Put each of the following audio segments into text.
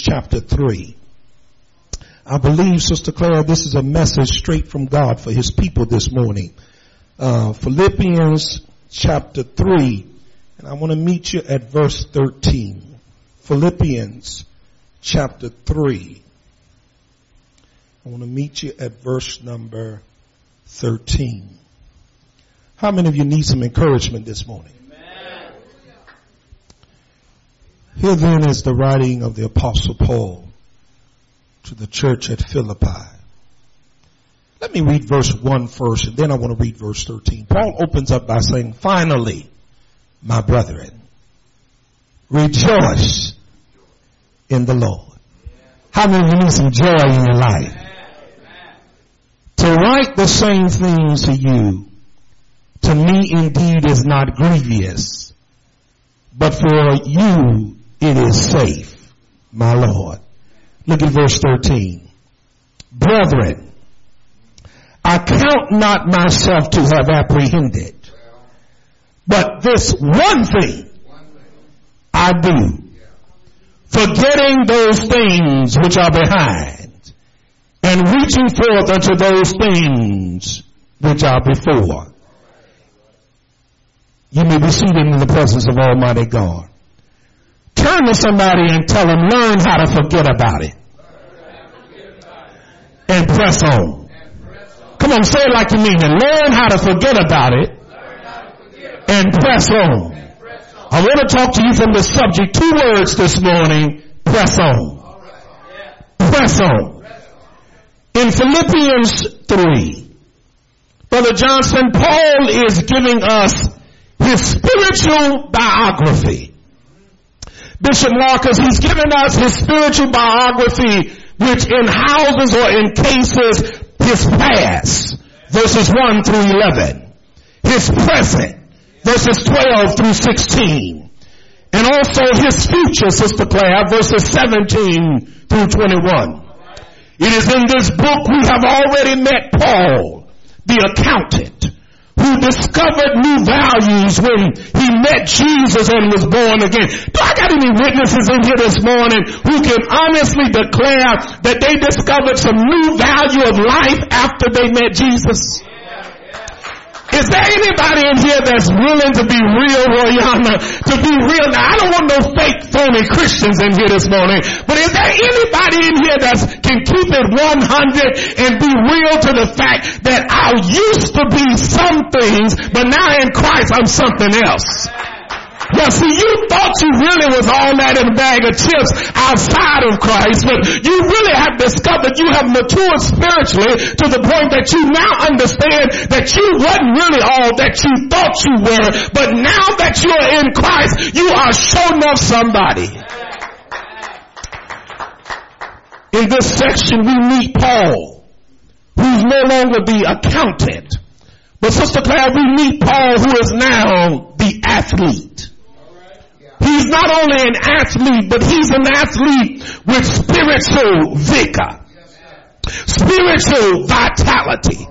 chapter 3. I believe, Sister Clara, this is a message straight from God for his people this morning. Uh, Philippians chapter 3, and I want to meet you at verse 13. Philippians chapter 3. I want to meet you at verse number 13. How many of you need some encouragement this morning? Amen. Here then is the writing of the apostle Paul to the church at Philippi. Let me read verse 1 first and then I want to read verse 13. Paul opens up by saying, finally, my brethren, rejoice in the Lord. How many of you need some joy in your life? To write the same things to you, to me indeed is not grievous, but for you it is safe, my Lord. Look at verse 13. Brethren, I count not myself to have apprehended, but this one thing I do, forgetting those things which are behind, and reaching forth unto those things which are before. You may be seated in the presence of Almighty God. Turn to somebody and tell them, learn how to forget about it. And press on. Come on, say it like you mean it. Learn how to forget about it. And press on. I want to talk to you from the subject, two words this morning, press on. Press on. In Philippians 3, Brother Johnson, Paul is giving us his spiritual biography. Bishop Marcus, he's given us his spiritual biography, which in houses or encases his past, verses 1 through 11, his present, verses 12 through 16, and also his future, Sister Claire, verses 17 through 21. It is in this book we have already met Paul, the accountant, who discovered new values when he met Jesus and was born again. Do I got any witnesses in here this morning who can honestly declare that they discovered some new value of life after they met Jesus? Is there anybody in here that's willing to be real, Royana? To be real? Now, I don't want no fake, phony Christians in here this morning, but is there anybody in here that can keep it 100 and be real to the fact that I used to be some things, but now in Christ I'm something else? Well, see, you thought you really was all that in a bag of chips outside of Christ, but you really have discovered you have matured spiritually to the point that you now understand that you wasn't really all that you thought you were, but now that you're in Christ, you are sure enough somebody. In this section, we meet Paul, who's no longer the accountant, but Sister Claire, we meet Paul who is now the athlete. He's not only an athlete, but he's an athlete with spiritual vigor, spiritual vitality.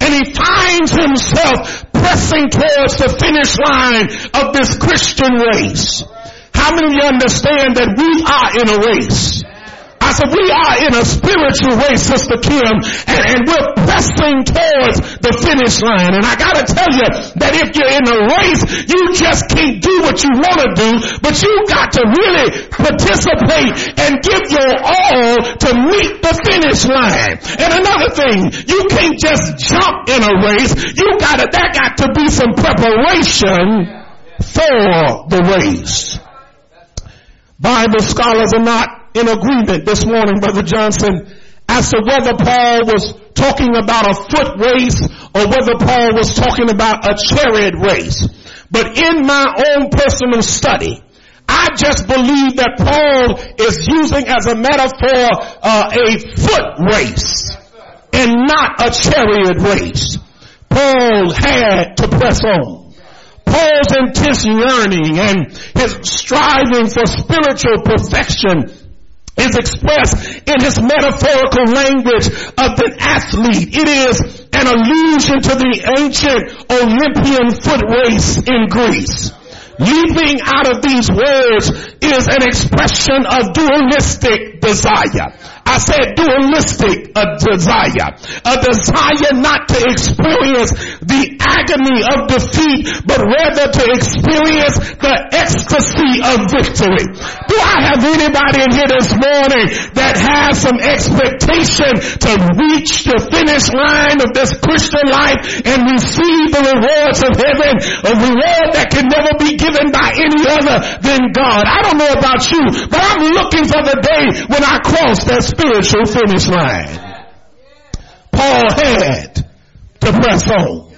And he finds himself pressing towards the finish line of this Christian race. How many of you understand that we are in a race? I said, we are in a spiritual race, Sister Kim, and, and we're pressing towards the finish line. And I gotta tell you that if you're in a race, you just can't do what you want to do, but you got to really participate and give your all to meet the finish line. And another thing, you can't just jump in a race. You gotta, that got to be some preparation for the race. Bible scholars are not in agreement this morning, Brother Johnson, as to whether Paul was talking about a foot race or whether Paul was talking about a chariot race. But in my own personal study, I just believe that Paul is using as a metaphor uh, a foot race and not a chariot race. Paul had to press on. Paul's intense yearning and his striving for spiritual perfection is expressed in his metaphorical language of an athlete. It is an allusion to the ancient Olympian foot race in Greece. Leaping out of these words is an expression of dualistic desire. I said dualistic a desire. A desire not to experience the agony of defeat, but rather to experience the ecstasy of victory. Do I have anybody in here this morning that has some expectation to reach the finish line of this Christian life and receive the rewards of heaven? A reward that can never be given by any other than God. I don't know about you, but I'm looking for the day when I cross that spiritual finish line. Paul had to press on.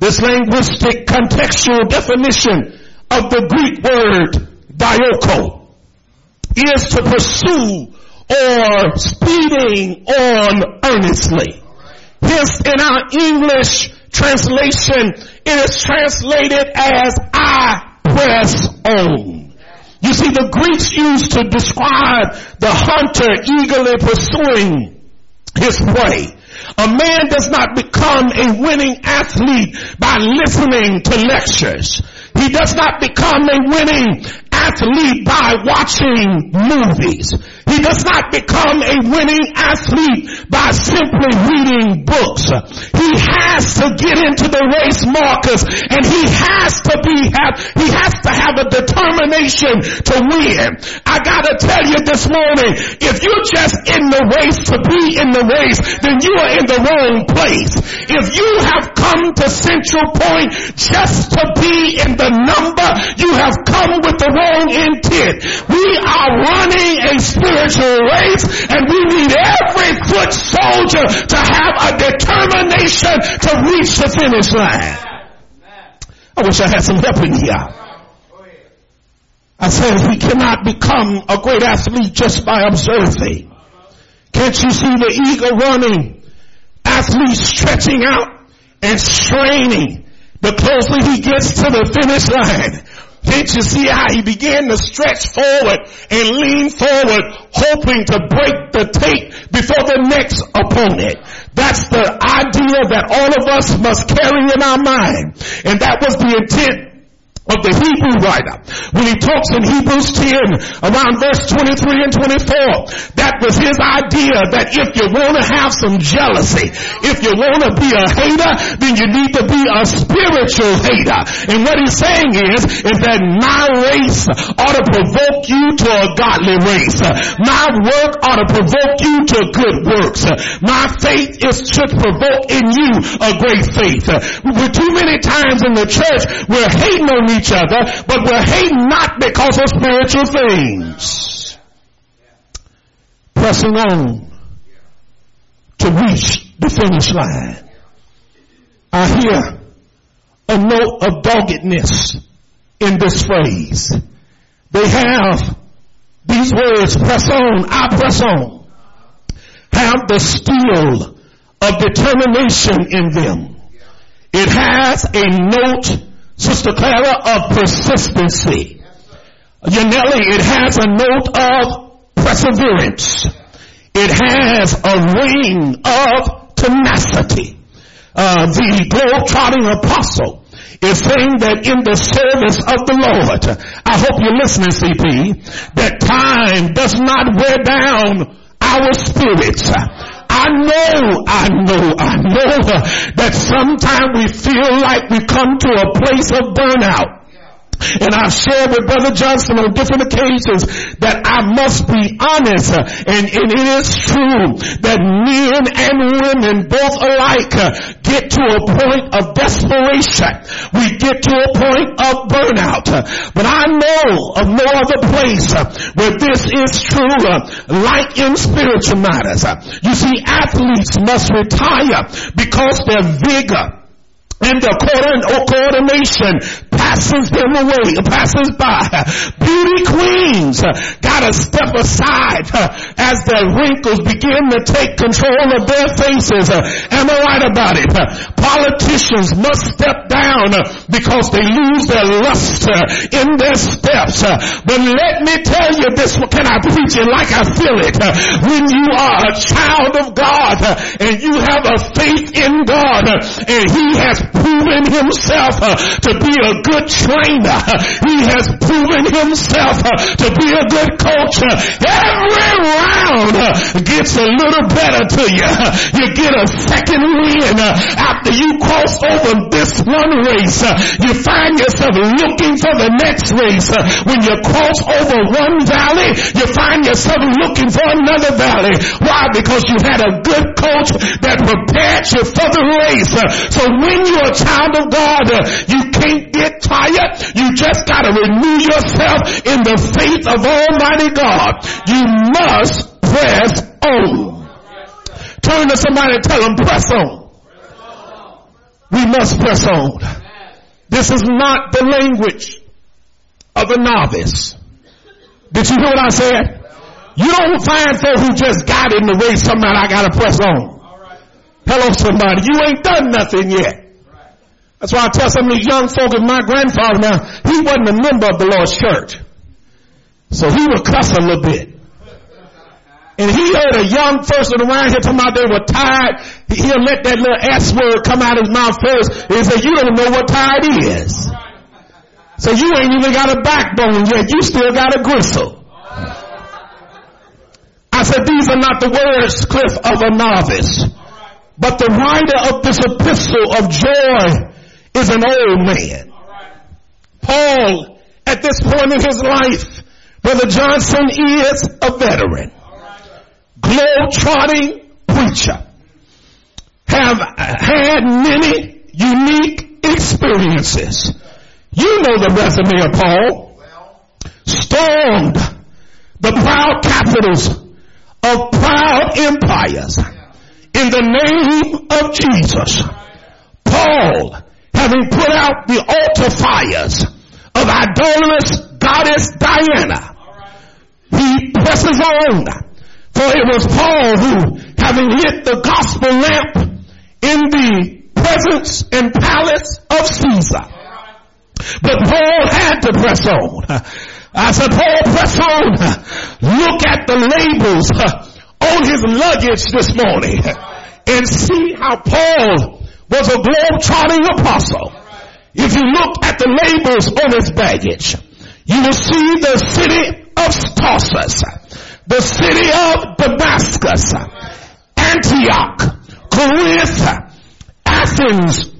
This linguistic contextual definition of the Greek word dioko is to pursue or speeding on earnestly. Hence in our English translation, it is translated as press on. You see, the Greeks used to describe the hunter eagerly pursuing his prey. A man does not become a winning athlete by listening to lectures. He does not become a winning athlete by watching movies. He does not become a winning athlete by simply reading books. He has to get into the race markers and he has to be have he has to have a determination to win. I gotta tell you this morning, if you're just in the race to be in the race, then you are in the wrong place. If you have come to Central Point just to be in the number, you have come with the wrong intent. We are running a spiritual race and we need every foot soldier to have a determination to reach the finish line. I wish I had some help in here. I said we cannot become a great athlete just by observing. Can't you see the eager running athlete stretching out and straining the closer he gets to the finish line? Can't you see how he began to stretch forward and lean forward, hoping to break the tape before the next opponent? That's the idea that all of us must carry in our mind. And that was the intent of the Hebrew writer when he talks in Hebrews 10 around verse 23 and 24. That was his idea that if you want to have some jealousy, if you want to be a hater, then you need to be a spiritual hater. And what he's saying is, is that my race ought to provoke you to a godly race. My work ought to provoke you to good works. My faith is to provoke in you a great faith. We're too many times in the church, we're hating on each other, but we're hating not because of spiritual things. Pressing on to reach the finish line. I hear a note of doggedness in this phrase. They have these words, press on, I press on, have the steel of determination in them. It has a note Sister Clara, of persistency. Yanelli, it has a note of perseverance. It has a ring of tenacity. Uh, the globe-trotting apostle is saying that in the service of the Lord, I hope you're listening, CP, that time does not wear down our spirits. I know, I know, I know that sometimes we feel like we come to a place of burnout. And I've shared with Brother Johnson on different occasions that I must be honest. And, and it is true that men and women both alike get to a point of desperation. We get to a point of burnout. But I know of no other place where this is true like in spiritual matters. You see, athletes must retire because their vigor and the coordination passes them away, passes by. Beauty queens gotta step aside uh, as their wrinkles begin to take control of their faces. Uh, am I right about it? Politicians must step down uh, because they lose their luster in their steps. But let me tell you this, can I preach it like I feel it? When you are a child of God and you have a faith in God and He has proven himself uh, to be a good trainer. He has proven himself uh, to be a good coach. Every round uh, gets a little better to you. You get a second win after you cross over this one race. You find yourself looking for the next race. When you cross over one valley, you find yourself looking for another valley. Why? Because you had a good coach that prepared you for the race. So when you're a child of God, you can't get tired. You just gotta renew yourself in the faith of Almighty God. You must press on. Turn to somebody and tell them press on. We must press on. This is not the language of a novice. Did you hear what I said? You don't find folk who just got in the race, somebody I gotta press on. Hello somebody, you ain't done nothing yet. That's why I tell some of these young folk my grandfather now, he wasn't a member of the Lord's church. So he would cuss a little bit. And he heard a young person around here talking about they were tired. He'll let that little S word come out of his mouth first. And he said, you don't know what tired is. So you ain't even got a backbone yet. You still got a gristle. I said, these are not the words, Cliff, of a novice. But the writer of this epistle of joy is an old man. Paul, at this point in his life, Brother Johnson is a veteran. Globe-trotting preacher. Have had many unique experiences. You know the resume of Paul. Stormed the proud capitals of proud empires in the name of Jesus. Paul, having put out the altar fires of idolatrous goddess Diana, he presses on. For it was Paul who, having lit the gospel lamp in the presence and palace of Caesar. But Paul had to press on. I said, Paul, press on. Look at the labels on his luggage this morning and see how Paul was a globe-trotting apostle. If you look at the labels on his baggage, you will see the city of Tarsus, the city of Damascus, Antioch, Corinth, Athens,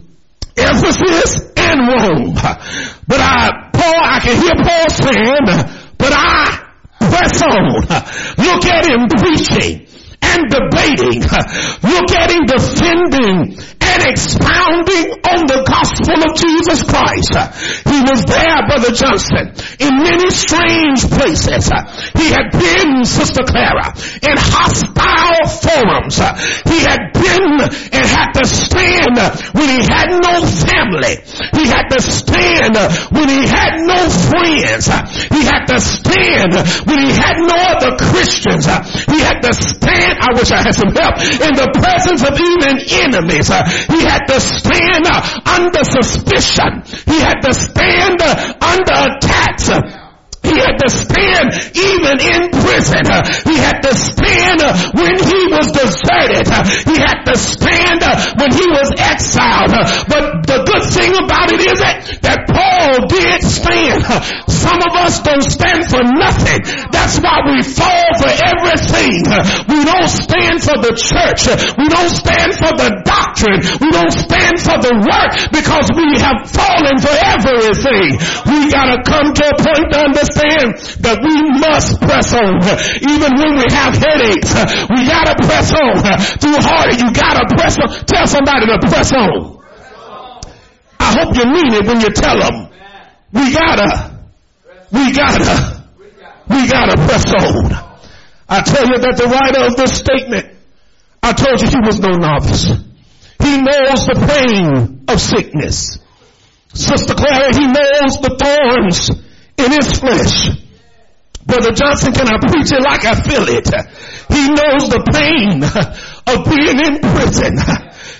Ephesus, and Rome. But I, Paul, I can hear Paul saying, but I press on. Look at him preaching and debating. Look at him defending and expounding on the gospel of Jesus Christ. He was there, Brother Johnson, in many strange places. He had been, Sister Clara, in hostile forums. He had been and had to stand when he had no family. He had to stand when he had no friends. He had to stand when he had no other Christians. He had to stand, I wish I had some help, in the presence of even enemies. He had to stand under suspicion. He had to stand under attacks. He had to stand even in prison. He had to stand when he was deserted. He had to stand when he was exiled. But the good thing about it is that Paul did stand. Some of us don't stand for nothing. That's why we fall for everything. We don't stand for the church. We don't stand for the doctrine. We don't stand for the work because we have fallen for everything. We gotta come to a point to understand understand that we must press on. Even when we have headaches, we gotta press on. Too hard, you gotta press on. Tell somebody to press on. I hope you mean it when you tell them. We gotta, we gotta, we gotta press on. I tell you that the writer of this statement, I told you he was no novice. He knows the pain of sickness. Sister Clara, he knows the thorns in his flesh. Brother Johnson, can I preach it like I feel it? He knows the pain of being in prison.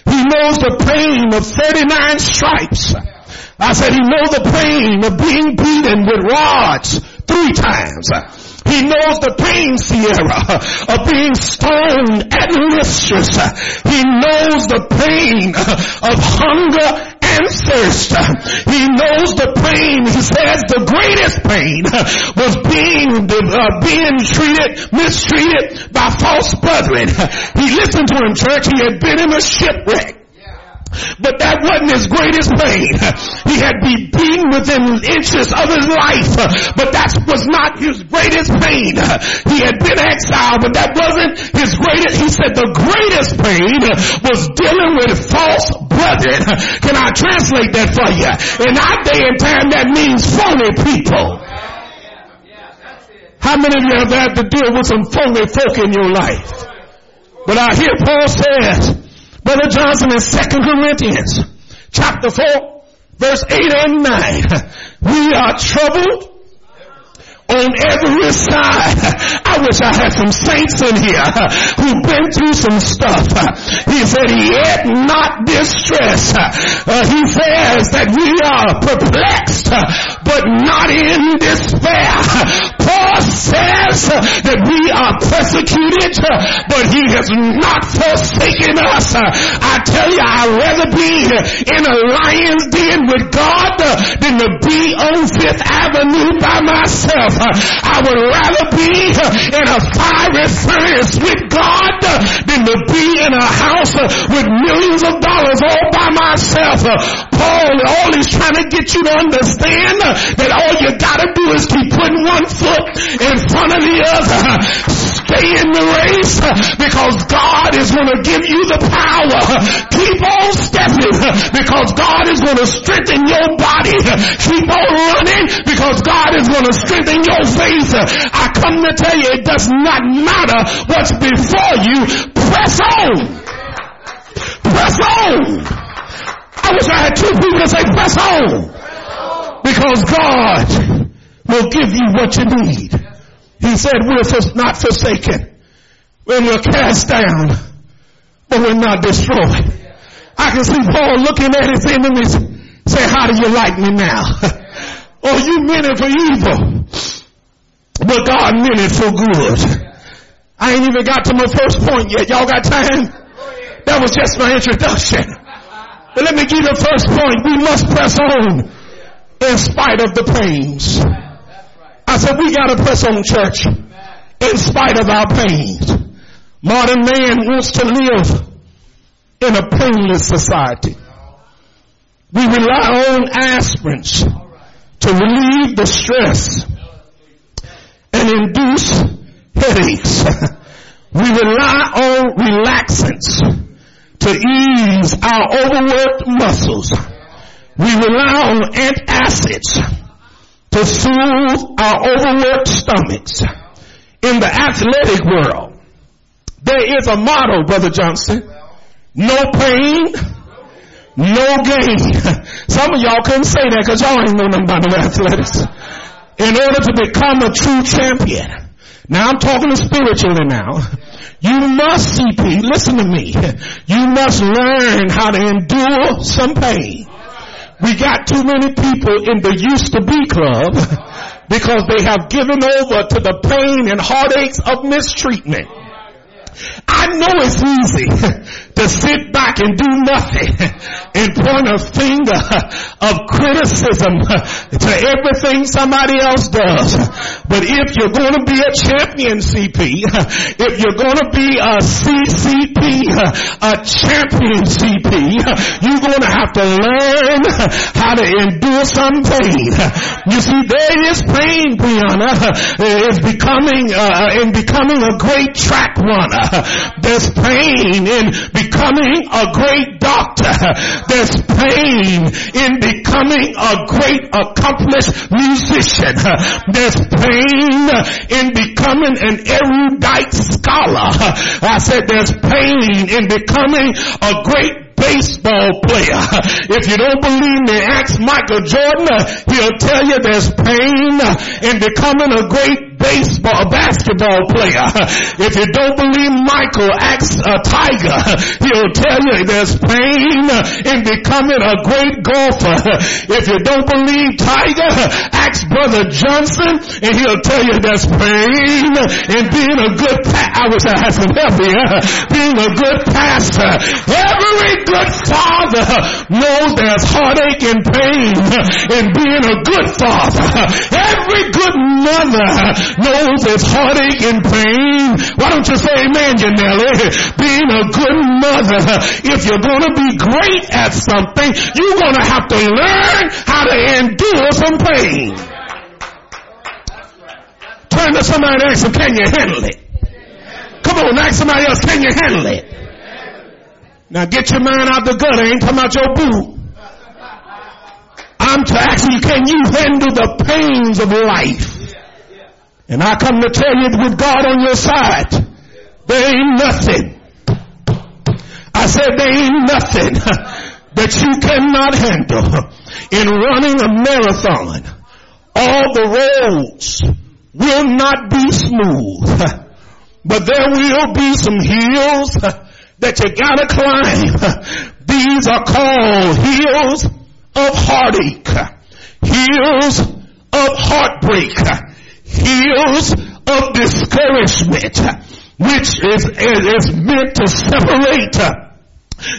He knows the pain of 39 stripes. I said he knows the pain of being beaten with rods three times. Uh, uh, he knows the pain, Sierra, of being stoned at Lystra. He knows the pain of hunger and thirst. He knows the pain. He says the greatest pain uh, was being, uh, being treated, mistreated by false brethren. He listened to him, church. He had been in a shipwreck. But that wasn't his greatest pain. He had been beaten within inches of his life, but that was not his greatest pain. He had been exiled, but that wasn't his greatest. He said the greatest pain was dealing with false brethren. Can I translate that for you? In our day and time, that means phony people. How many of you have had to deal with some phony folk in your life? But I hear Paul says, Brother Johnson in 2 Corinthians chapter 4 verse 8 and 9. We are troubled on every side. I wish I had some saints in here who've been through some stuff. He said, yet not distressed. Uh, he says that we are perplexed, but not in despair. Paul says that we are persecuted, but he has not forsaken us. I tell you, I'd rather be in a lion's den with God than to be on Fifth Avenue by myself. I would rather be in a fiery furnace with God than to be in a house with millions of dollars all by myself. Paul, all he's trying to get you to understand that all you gotta do is keep putting one foot in front of the other. Stay in the race because God is to give you the power. Keep on stepping because God is to strengthen your body. Keep on running because God is to strengthen your faith. I come to tell you it does not matter what's before you. Press on. Press on. I wish I had two people to say press on. Because God will give you what you need. He said we're not forsaken. When we're cast down, but we're not destroyed. I can see Paul looking at his enemies say, how do you like me now? oh, you meant it for evil. But God meant it for good. I ain't even got to my first point yet. Y'all got time? That was just my introduction. But let me give you the first point. We must press on in spite of the pains. I said we gotta press on church in spite of our pains. Modern man wants to live in a painless society. We rely on aspirins to relieve the stress and induce headaches. we rely on relaxants to ease our overworked muscles. We rely on antacids to soothe our overworked stomachs. In the athletic world, there is a motto, Brother Johnson. No pain, no gain. Some of y'all couldn't say that because y'all ain't know nothing about no athletics in order to become a true champion. Now I'm talking spiritually now. You must CP, listen to me. You must learn how to endure some pain. We got too many people in the used to be club because they have given over to the pain and heartaches of mistreatment. I know it's easy to sit back and do nothing and point a finger of criticism to everything somebody else does. But if you're going to be a champion CP, if you're going to be a CCP, a champion CP, you're going to have to learn how to endure some pain. You see, there is pain, Brianna, is becoming, uh, in becoming a great track runner. There's pain in becoming a great doctor. There's pain in becoming a great accomplished musician. There's pain in becoming an erudite scholar. I said there's pain in becoming a great baseball player. If you don't believe me, ask Michael Jordan. He'll tell you there's pain in becoming a great baseball, basketball player. If you don't believe Michael, ask a tiger. He'll tell you there's pain in becoming a great golfer. If you don't believe Tiger, ask Brother Johnson and he'll tell you there's pain in being a good pa- I wish I had some help here. Being a good pastor. Every good father knows there's heartache and pain in being a good father. Every good mother knows there's heartache and pain. Why don't you say amen, Janelle? Being a good mother, if you're to be great at something, you're to have to learn how to endure some pain. Turn to somebody and ask them, can you handle it? Come on, ask somebody else, can you handle it? Now get your mind out the gutter, ain't talking out your boot. I'm to ask you, can you handle the pains of life? And I come to tell you with God on your side, there ain't nothing. I said there ain't nothing that you cannot handle in running a marathon. All the roads will not be smooth, but there will be some hills that you gotta climb. These are called hills of heartache, hills of heartbreak, hills of discouragement, which is, is meant to separate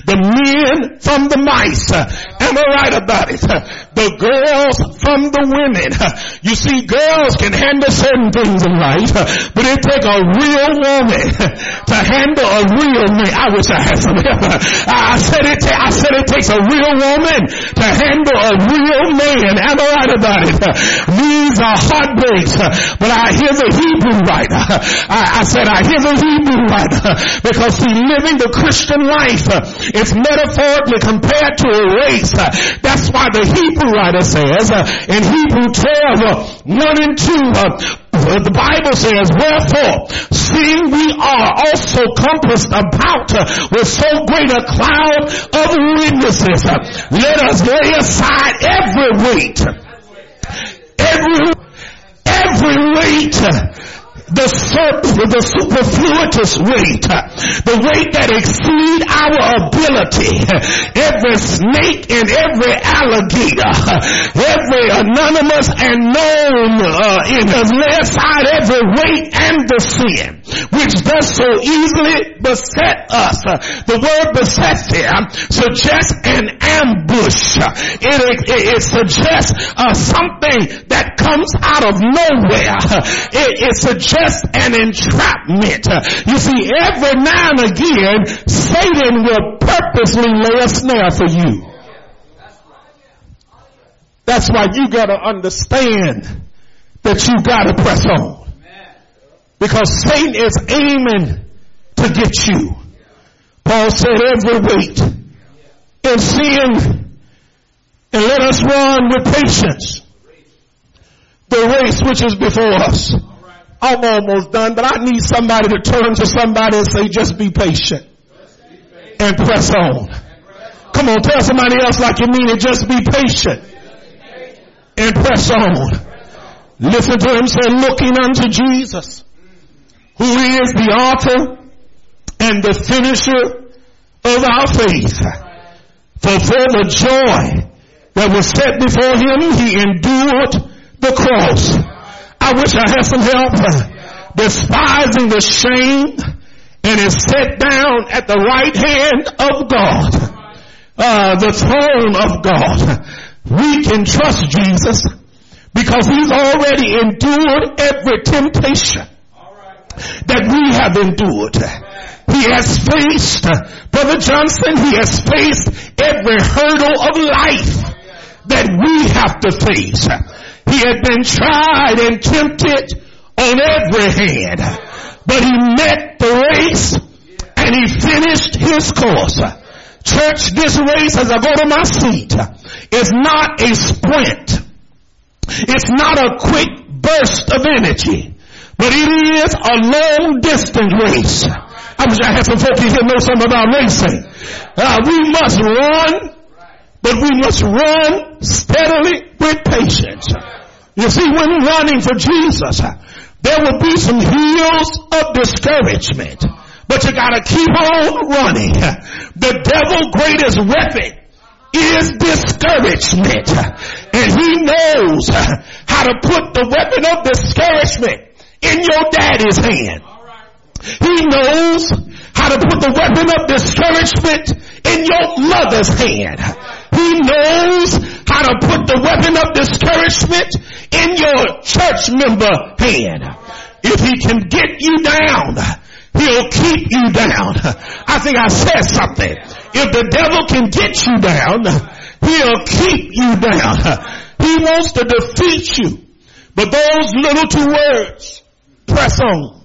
the men from the mice. Am I right about it? The girls from the women. You see, girls can handle certain things in life, but it takes a real woman to handle a real man. I wish I had some. I said it, I said it takes a real woman to handle a real man. Am I right about it? These are heartbreaks, but I hear the Hebrew writer. I, I said I hear the Hebrew writer because see, living the Christian life it's metaphorically compared to a race. That's why the Hebrew writer says uh, in Hebrew 12, uh, 1 and 2, uh, the Bible says, wherefore, seeing we are also compassed about with so great a cloud of witnesses, let us lay aside every weight, every, every weight the, the superfluous weight, the weight that exceed our ability. Every snake and every alligator, every anonymous and known uh, in lay aside every weight and the sin which does so easily beset us. The word beset there suggests an ambush. It, it, it suggests uh, something that comes out of nowhere. It, it suggests just an entrapment. You see, every now and again, Satan will purposely lay a snare for you. That's why you gotta understand that you gotta press on. Because Satan is aiming to get you. Paul said every weight and sin and let us run with patience the race which is before us. I'm almost done, but I need somebody to turn to somebody and say, just be patient and press on. Come on, tell somebody else like you mean it. Just be patient and press on. Listen to him say, looking unto Jesus, who is the author and the finisher of our faith. For for the joy that was set before him, he endured the cross I wish I had some help. Despising the shame and is set down at the right hand of God. Uh, the throne of God. We can trust Jesus because he's already endured every temptation that we have endured. He has faced, Brother Johnson, he has faced every hurdle of life that we have to face. He had been tried and tempted on every hand, but he met the race and he finished his course. Church, this race as I go to my seat is not a sprint. It's not a quick burst of energy, but it is a long distance race. I wish I had some folks here know something about racing. Uh, we must run, but we must run steadily with patience. You see, when running for Jesus, uh, There will be some hills of discouragement, but you gotta keep on running. The devil's greatest weapon is discouragement. And he knows uh, how to put the weapon of discouragement in your daddy's hand. He knows how to put the weapon of discouragement in your mother's hand. He knows how to put the weapon of discouragement in your church member hand. If he can get you down, he'll keep you down. I think I said something. If the devil can get you down, he'll keep you down. He wants to defeat you. But those little two words, press on,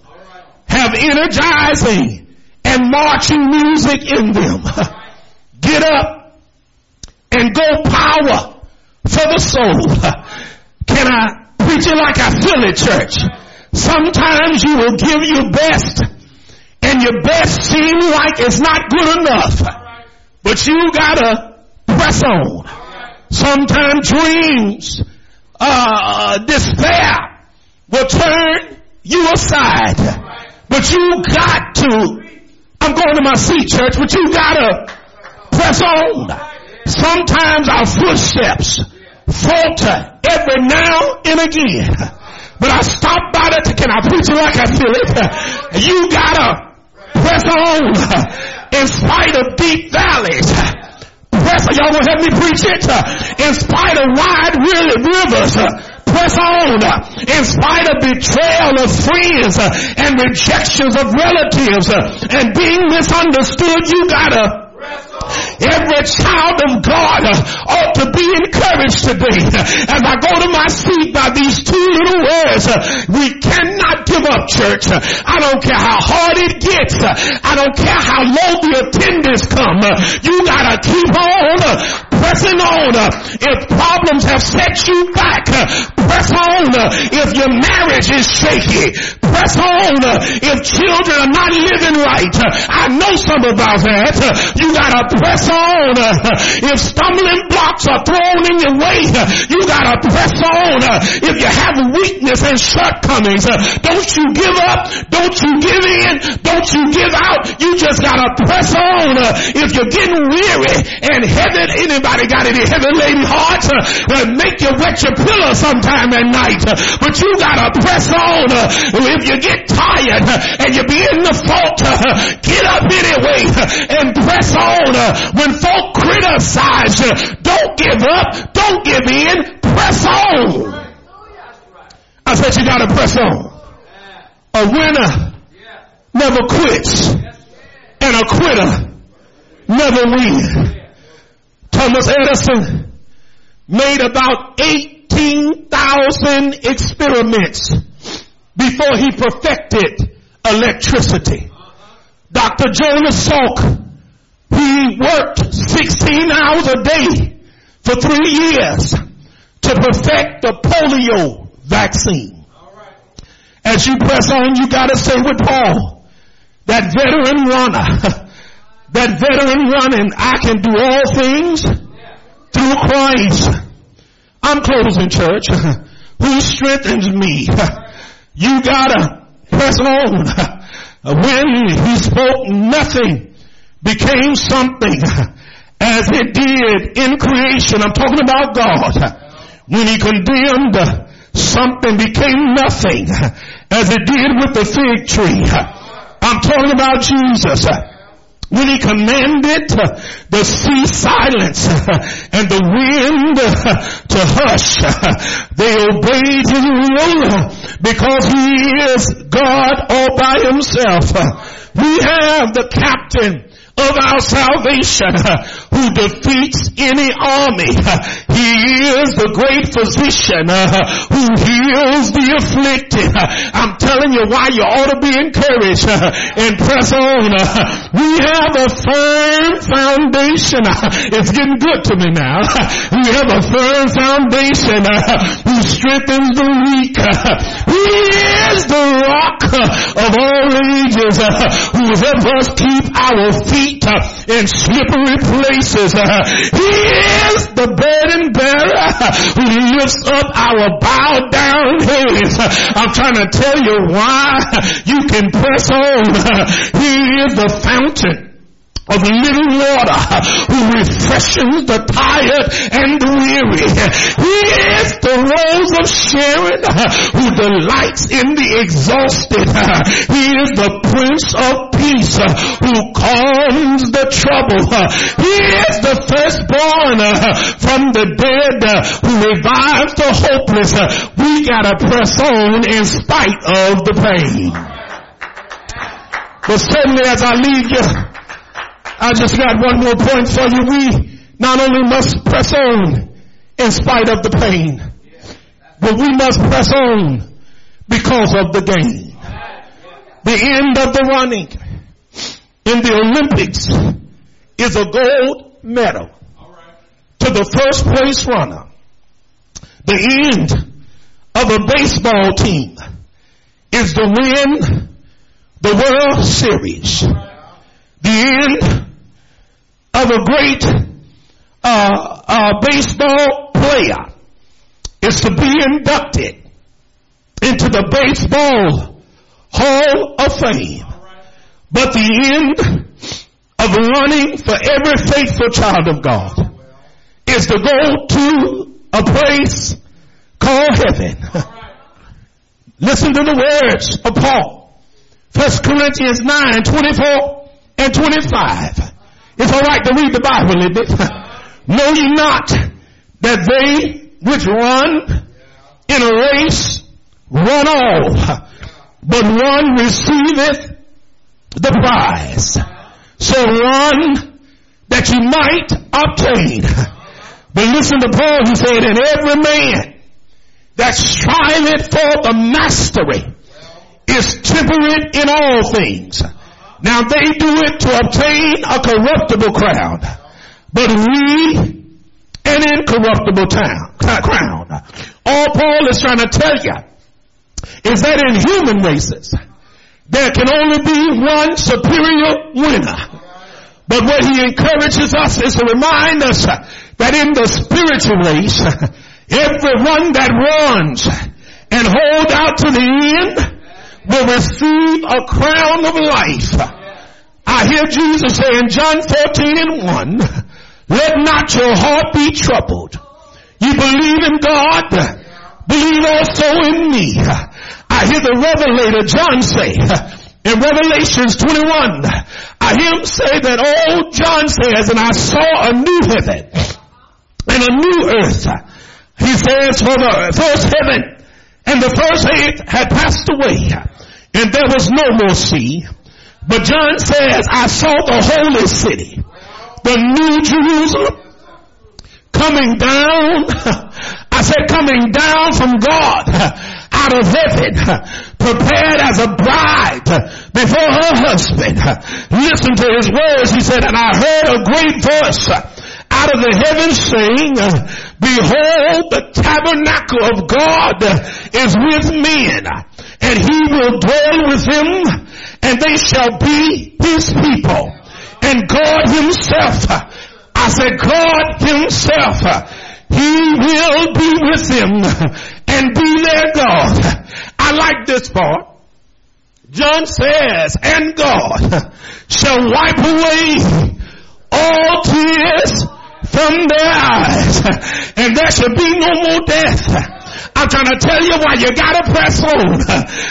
have energizing and marching music in them. Get up and go power the soul. Can I preach it like I feel it, church? Sometimes you will give your best and your best seem like it's not good enough. But you gotta press on. Sometimes dreams, uh, despair will turn you aside. But you got to, I'm going to my seat church, but you gotta press on. Sometimes our footsteps falter every now and again. But I stop by that. Can I preach it like I feel it? You gotta press on in spite of deep valleys. Press, y'all gonna help me preach it? In spite of wide rivers, press on. In spite of betrayal of friends and rejections of relatives and being misunderstood, you gotta Every child of God uh, ought to be encouraged today. As I go to my seat by these two little words, uh, we cannot give up church. I don't care how hard it gets. I don't care how low the attendance come. You gotta keep on uh, pressing on. If have set you back, press on. If your marriage is shaky, press on. If children are not living right, I know some about that. You gotta press on. If stumbling blocks are thrown in your way, you gotta press on. If you have weakness and shortcomings, don't you give up. Don't you give in. Don't you give out. You just gotta press on. If you're getting weary and heavy, anybody got any heavy laden hearts? Make you wet your pillow sometime at night. But you gotta press on. If you get tired and you be in the falter, get up anyway and press on. When folk criticize you, don't give up, don't give in, press on. I said you gotta press on. A winner never quits and a quitter never wins. Thomas Edison made about 18,000 experiments before he perfected electricity. Dr. Jonas Salk he worked 16 hours a day for three years to perfect the polio vaccine. As you press on, you gotta say with Paul, that veteran runner, that veteran running, I can do all things through Christ. I'm closing church. Who strengthens me? You gotta press on. When he spoke nothing became something as it did in creation. I'm talking about God. When he condemned something became nothing as it did with the fig tree. I'm talking about Jesus. When he commanded the sea silence and the wind to hush, they obeyed his will because he is God all by himself. We have the captain of our salvation who defeats any army. He is the great physician who heals the afflicted. I'm telling you why you ought to be encouraged and press on. We have a firm foundation. It's getting good to me now. We have a firm foundation who strengthens the weak. He is the rock of all ages who helps us keep our feet Uh, in slippery places. Uh, he is the burden bearer who lifts up our bowed down heads. I'm trying to tell you why you can press on. He is the fountain of living water who refreshes the tired and the weary. He is the rose of Sharon who delights in the exhausted. He is the prince of peace who calms the trouble. He is the firstborn from the dead who revives the hopeless. We gotta press on in spite of the pain. But certainly as I leave you, I just got one more point for you. We not only must press on in spite of the pain, but we must press on because of the gain. The end of the running in the Olympics is a gold medal to the first place runner. The end of a baseball team is to win the World Series. The end of a great uh, uh, baseball player is to be inducted into the baseball hall of fame. But the end of running for every faithful child of God is to go to a place called heaven. Listen to the words of Paul. First Corinthians 9, 24 and 25. It's alright to read the Bible, isn't it? know ye not that they which run in a race run all, but one receiveth the prize. So run that you might obtain. But listen to Paul, he said, and every man that striveth for the mastery is temperate in all things. Now they do it to obtain a corruptible crown, but we an incorruptible town, crown. All Paul is trying to tell you is that in human races, there can only be one superior winner. But what he encourages us is to remind us that in the spiritual race, everyone that runs and hold out to the end will receive a crown of life. I hear Jesus say in John 14 and 1, let not your heart be troubled. You believe in God, believe also in me. I hear the revelator John say in Revelations 21, I hear him say that old John says, and I saw a new heaven and a new earth. He says for the first heaven and the first earth had passed away and there was no more sea. But John says, I saw the holy city, the new Jerusalem, coming down. I said coming down from God out of heaven, prepared as a bride before her husband. Listen to his words. He said, and I heard a great voice out of the heavens saying, behold, the tabernacle of God is with men and he will dwell with them and they shall be his people. And God himself, I said God himself, he will be with them and be their God. I like this part. John says, and God shall wipe away all tears from their eyes and there shall be no more death I'm trying to tell you why you gotta press on.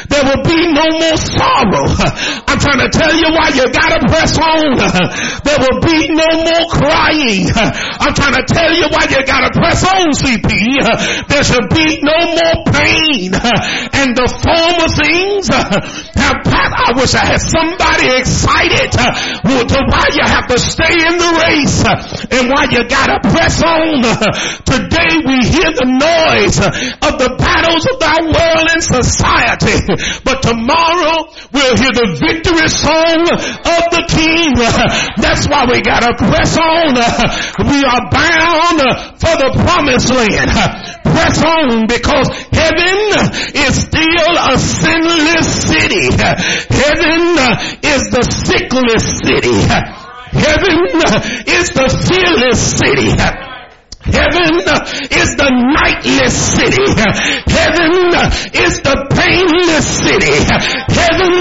There will be no more sorrow. I'm trying to tell you why you gotta press on. There will be no more crying. I'm trying to tell you why you gotta press on, CP. There should be no more pain. And the former things have passed. I wish I had somebody excited to why you have to stay in the race and why you gotta press on. Today we hear the noise of the battles of our world and society. But tomorrow we'll hear the victory song of the King. That's why we gotta press on. We are bound for the promised land. Press on because heaven is still a sinless city. Heaven is the sickless city. Heaven is the fearless city. Heaven is the nightless city. Heaven is the painless city. Heaven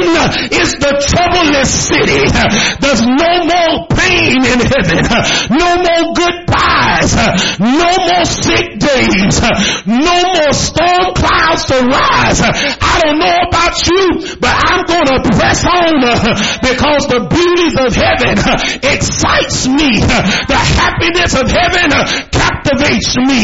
is the troubleless city. There's no more pain in heaven. No more goodbyes. No more sick days. No more storm clouds to rise. I don't know about you, but I'm to press on because the beauties of heaven excites me. The happiness of heaven captivates me.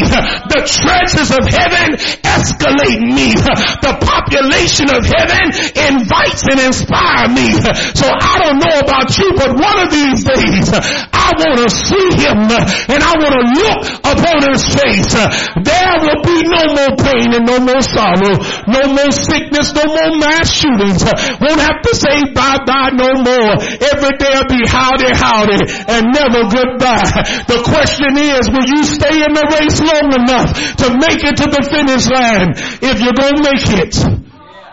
The treasures of heaven escalate me. The population of heaven invites and inspires me. So I don't know about you, but one of these days I want to see him and I want to look upon his face. There will be no more pain and no more sorrow, no more sickness, no more mass shootings. Won't have to say bye bye no more. Every day will be howdy howdy and never goodbye. The question is, will you stay in the race long enough to make it to the finish line. If you're going to make it,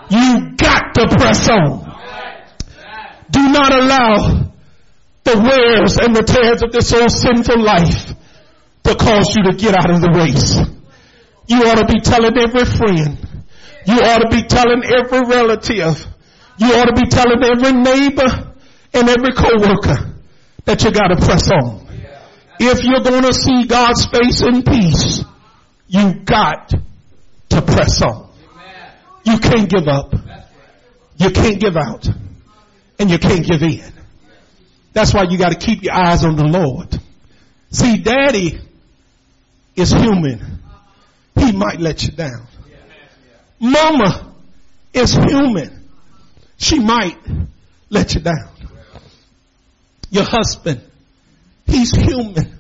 you got to press on. Do not allow the wears and the tears of this old sinful life to cause you to get out of the race. You ought to be telling every friend. You ought to be telling every relative. You ought to be telling every neighbor and every coworker that you got to press on. If you're going to see God's face in peace, you got to press on. You can't give up. You can't give out. And you can't give in. That's why you got to keep your eyes on the Lord. See, daddy is human. He might let you down. Mama is human. She might let you down. Your husband He's human.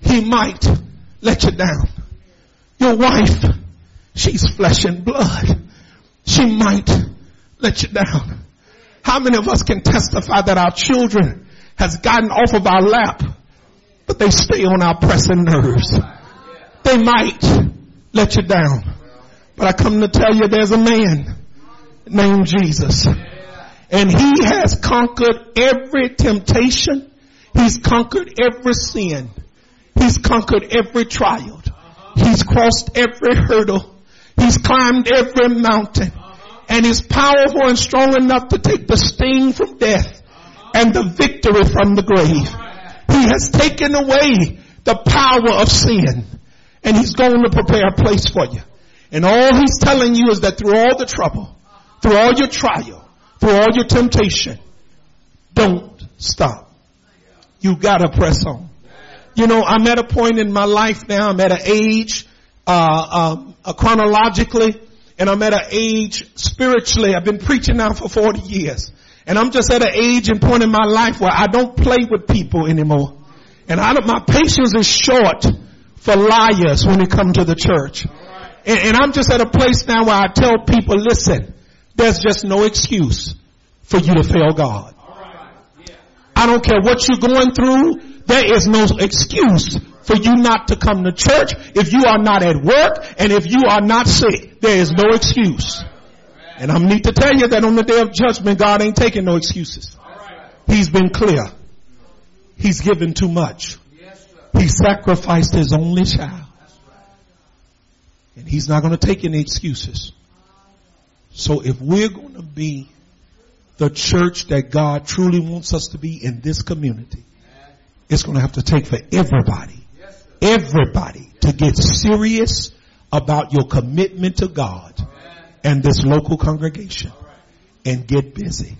He might let you down. Your wife, she's flesh and blood. She might let you down. How many of us can testify that our children has gotten off of our lap, but they stay on our pressing nerves? They might let you down. But I come to tell you there's a man named Jesus. And he has conquered every temptation He's conquered every sin. He's conquered every trial. He's crossed every hurdle. He's climbed every mountain. And he's powerful and strong enough to take the sting from death and the victory from the grave. He has taken away the power of sin and he's going to prepare a place for you. And all he's telling you is that through all the trouble, through all your trial, through all your temptation, don't stop. You gotta press on. You know, I'm at a point in my life now, I'm at an age, uh, um, uh, chronologically, and I'm at an age spiritually. I've been preaching now for 40 years. And I'm just at an age and point in my life where I don't play with people anymore. And I don't, my patience is short for liars when they come to the church. And, and I'm just at a place now where I tell people, listen, there's just no excuse for you to fail God. I don't care what you're going through. There is no excuse for you not to come to church if you are not at work and if you are not sick. There is no excuse. And I need to tell you that on the day of judgment, God ain't taking no excuses. He's been clear. He's given too much. He sacrificed his only child. And he's not going to take any excuses. So if we're going to be the church that God truly wants us to be in this community, it's going to have to take for everybody, everybody to get serious about your commitment to God and this local congregation and get busy.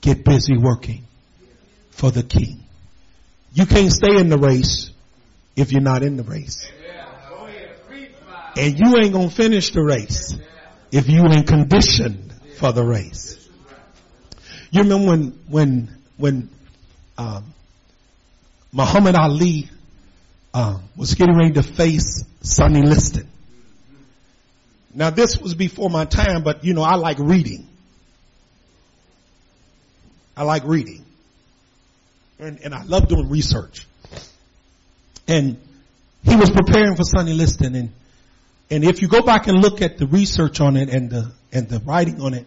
Get busy working for the king. You can't stay in the race if you're not in the race. And you ain't gonna finish the race if you ain't conditioned for the race. You remember when when when um, Muhammad Ali uh, was getting ready to face Sonny Liston, Now this was before my time, but you know, I like reading. I like reading. And, and I love doing research. And he was preparing for Sonny Liston and, and if you go back and look at the research on it and the, and the writing on it,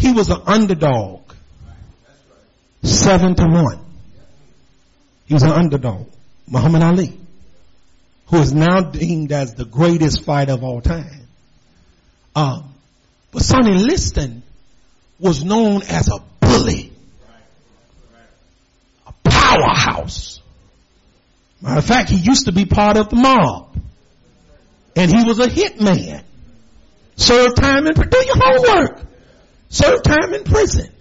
he was an underdog. Seven to one. He was an underdog. Muhammad Ali, who is now deemed as the greatest fighter of all time. Um, but Sonny Liston was known as a bully. A powerhouse. Matter of fact, he used to be part of the mob. And he was a hitman. Served time in, do your homework. Served time in prison.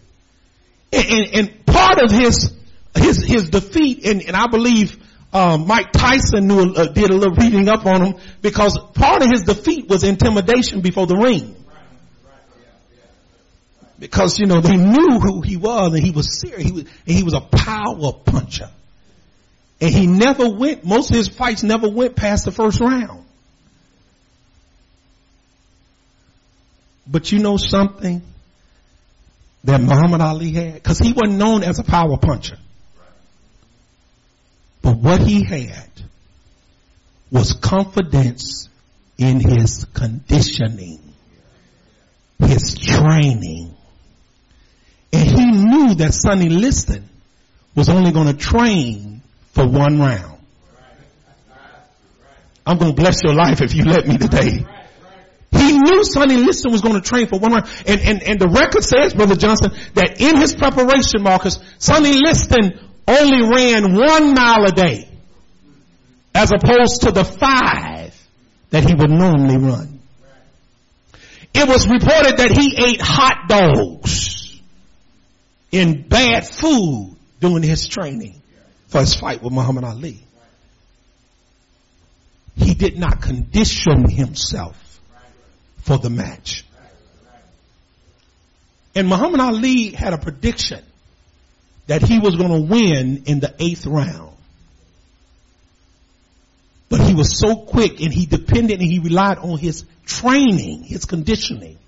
And, and, and part of his, his, his defeat, and, and I believe um, Mike Tyson knew, uh, did a little reading up on him because part of his defeat was intimidation before the ring. Because you know they knew who he was and he was serious. He was, he was a power puncher, and he never went. Most of his fights never went past the first round. But you know something that Muhammad Ali had, because he wasn't known as a power puncher. But what he had was confidence in his conditioning, his training. And he knew that Sonny Liston was only going to train for one round. I'm going to bless your life if you let me today. He knew Sonny Liston was going to train for one round. And, and, and the record says, Brother Johnson, that in his preparation, Marcus, Sonny Liston only ran one mile a day as opposed to the five that he would normally run. It was reported that he ate hot dogs in bad food during his training for his fight with Muhammad Ali. He did not condition himself for the match. And Muhammad Ali had a prediction that he was going to win in the eighth round. But he was so quick and he depended and he relied on his training, his conditioning,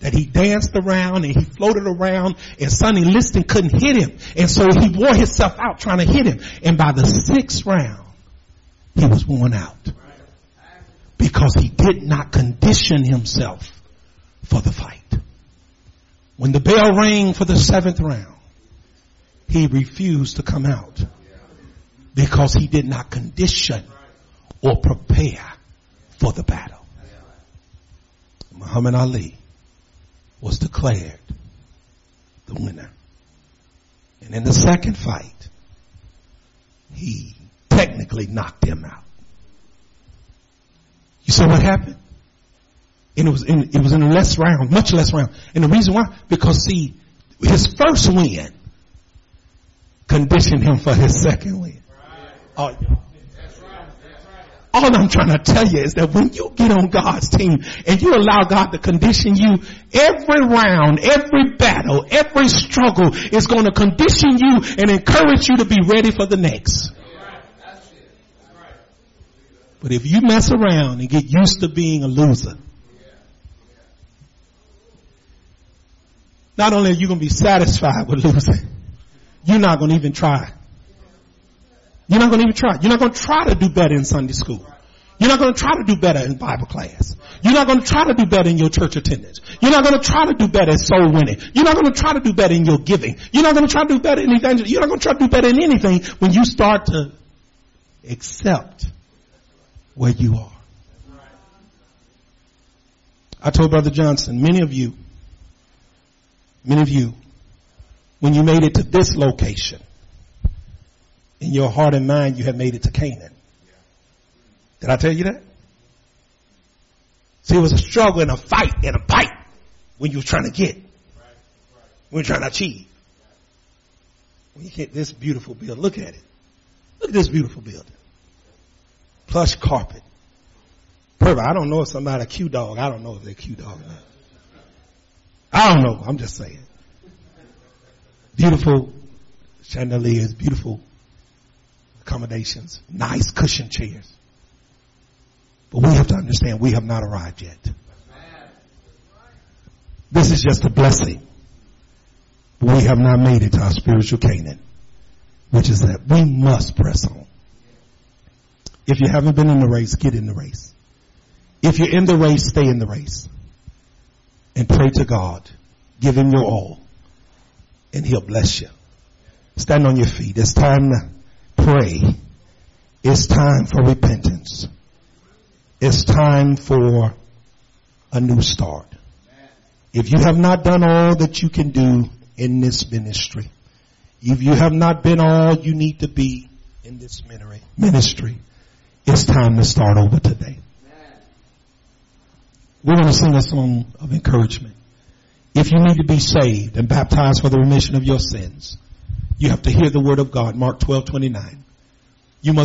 that he danced around and he floated around and Sonny Liston couldn't hit him. And so he wore himself out trying to hit him. And by the sixth round, he was worn out. Because he did not condition himself for the fight. When the bell rang for the seventh round, he refused to come out because he did not condition or prepare for the battle. Muhammad Ali was declared the winner. And in the second fight, he technically knocked him out. You saw what happened? And it was in, it was in a less round, much less round. And the reason why, because see, his first win conditioned him for his second win. All I'm trying to tell you is that when you get on God's team and you allow God to condition you, every round, every battle, every struggle is going to condition you and encourage you to be ready for the next. But if you mess around and get used to being a loser, not only are you going to be satisfied with losing, you're not going to even try. You're not going to even try. You're not going to try to do better in Sunday school. You're not going to try to do better in Bible class. You're not going to try to do better in your church attendance. You're not going to try to do better in soul winning. You're not going to try to do better in your giving. You're not going to try to do better in evangelism. You're not going to try to do better in anything when you start to accept where you are. I told Brother Johnson, many of you, many of you when you made it to this location, in your heart and mind, you have made it to Canaan. Did I tell you that? See, it was a struggle and a fight and a fight when you were trying to get, when you're trying to achieve. When you get this beautiful building, look at it. Look at this beautiful building. Plush carpet. Perfect. I don't know if somebody a Q dog. I don't know if they're Q dog or not. I don't know. I'm just saying beautiful chandeliers, beautiful accommodations, nice cushion chairs. But we have to understand we have not arrived yet. This is just a blessing. But we have not made it to our spiritual Canaan, which is that we must press on. If you haven't been in the race, get in the race. If you're in the race, stay in the race. And pray to God. Give him your all. And he'll bless you. Stand on your feet. It's time to pray. It's time for repentance. It's time for a new start. If you have not done all that you can do in this ministry, if you have not been all you need to be in this ministry, it's time to start over today. We're going to sing a song of encouragement. If you need to be saved and baptized for the remission of your sins, you have to hear the word of God, Mark 12, 29. You must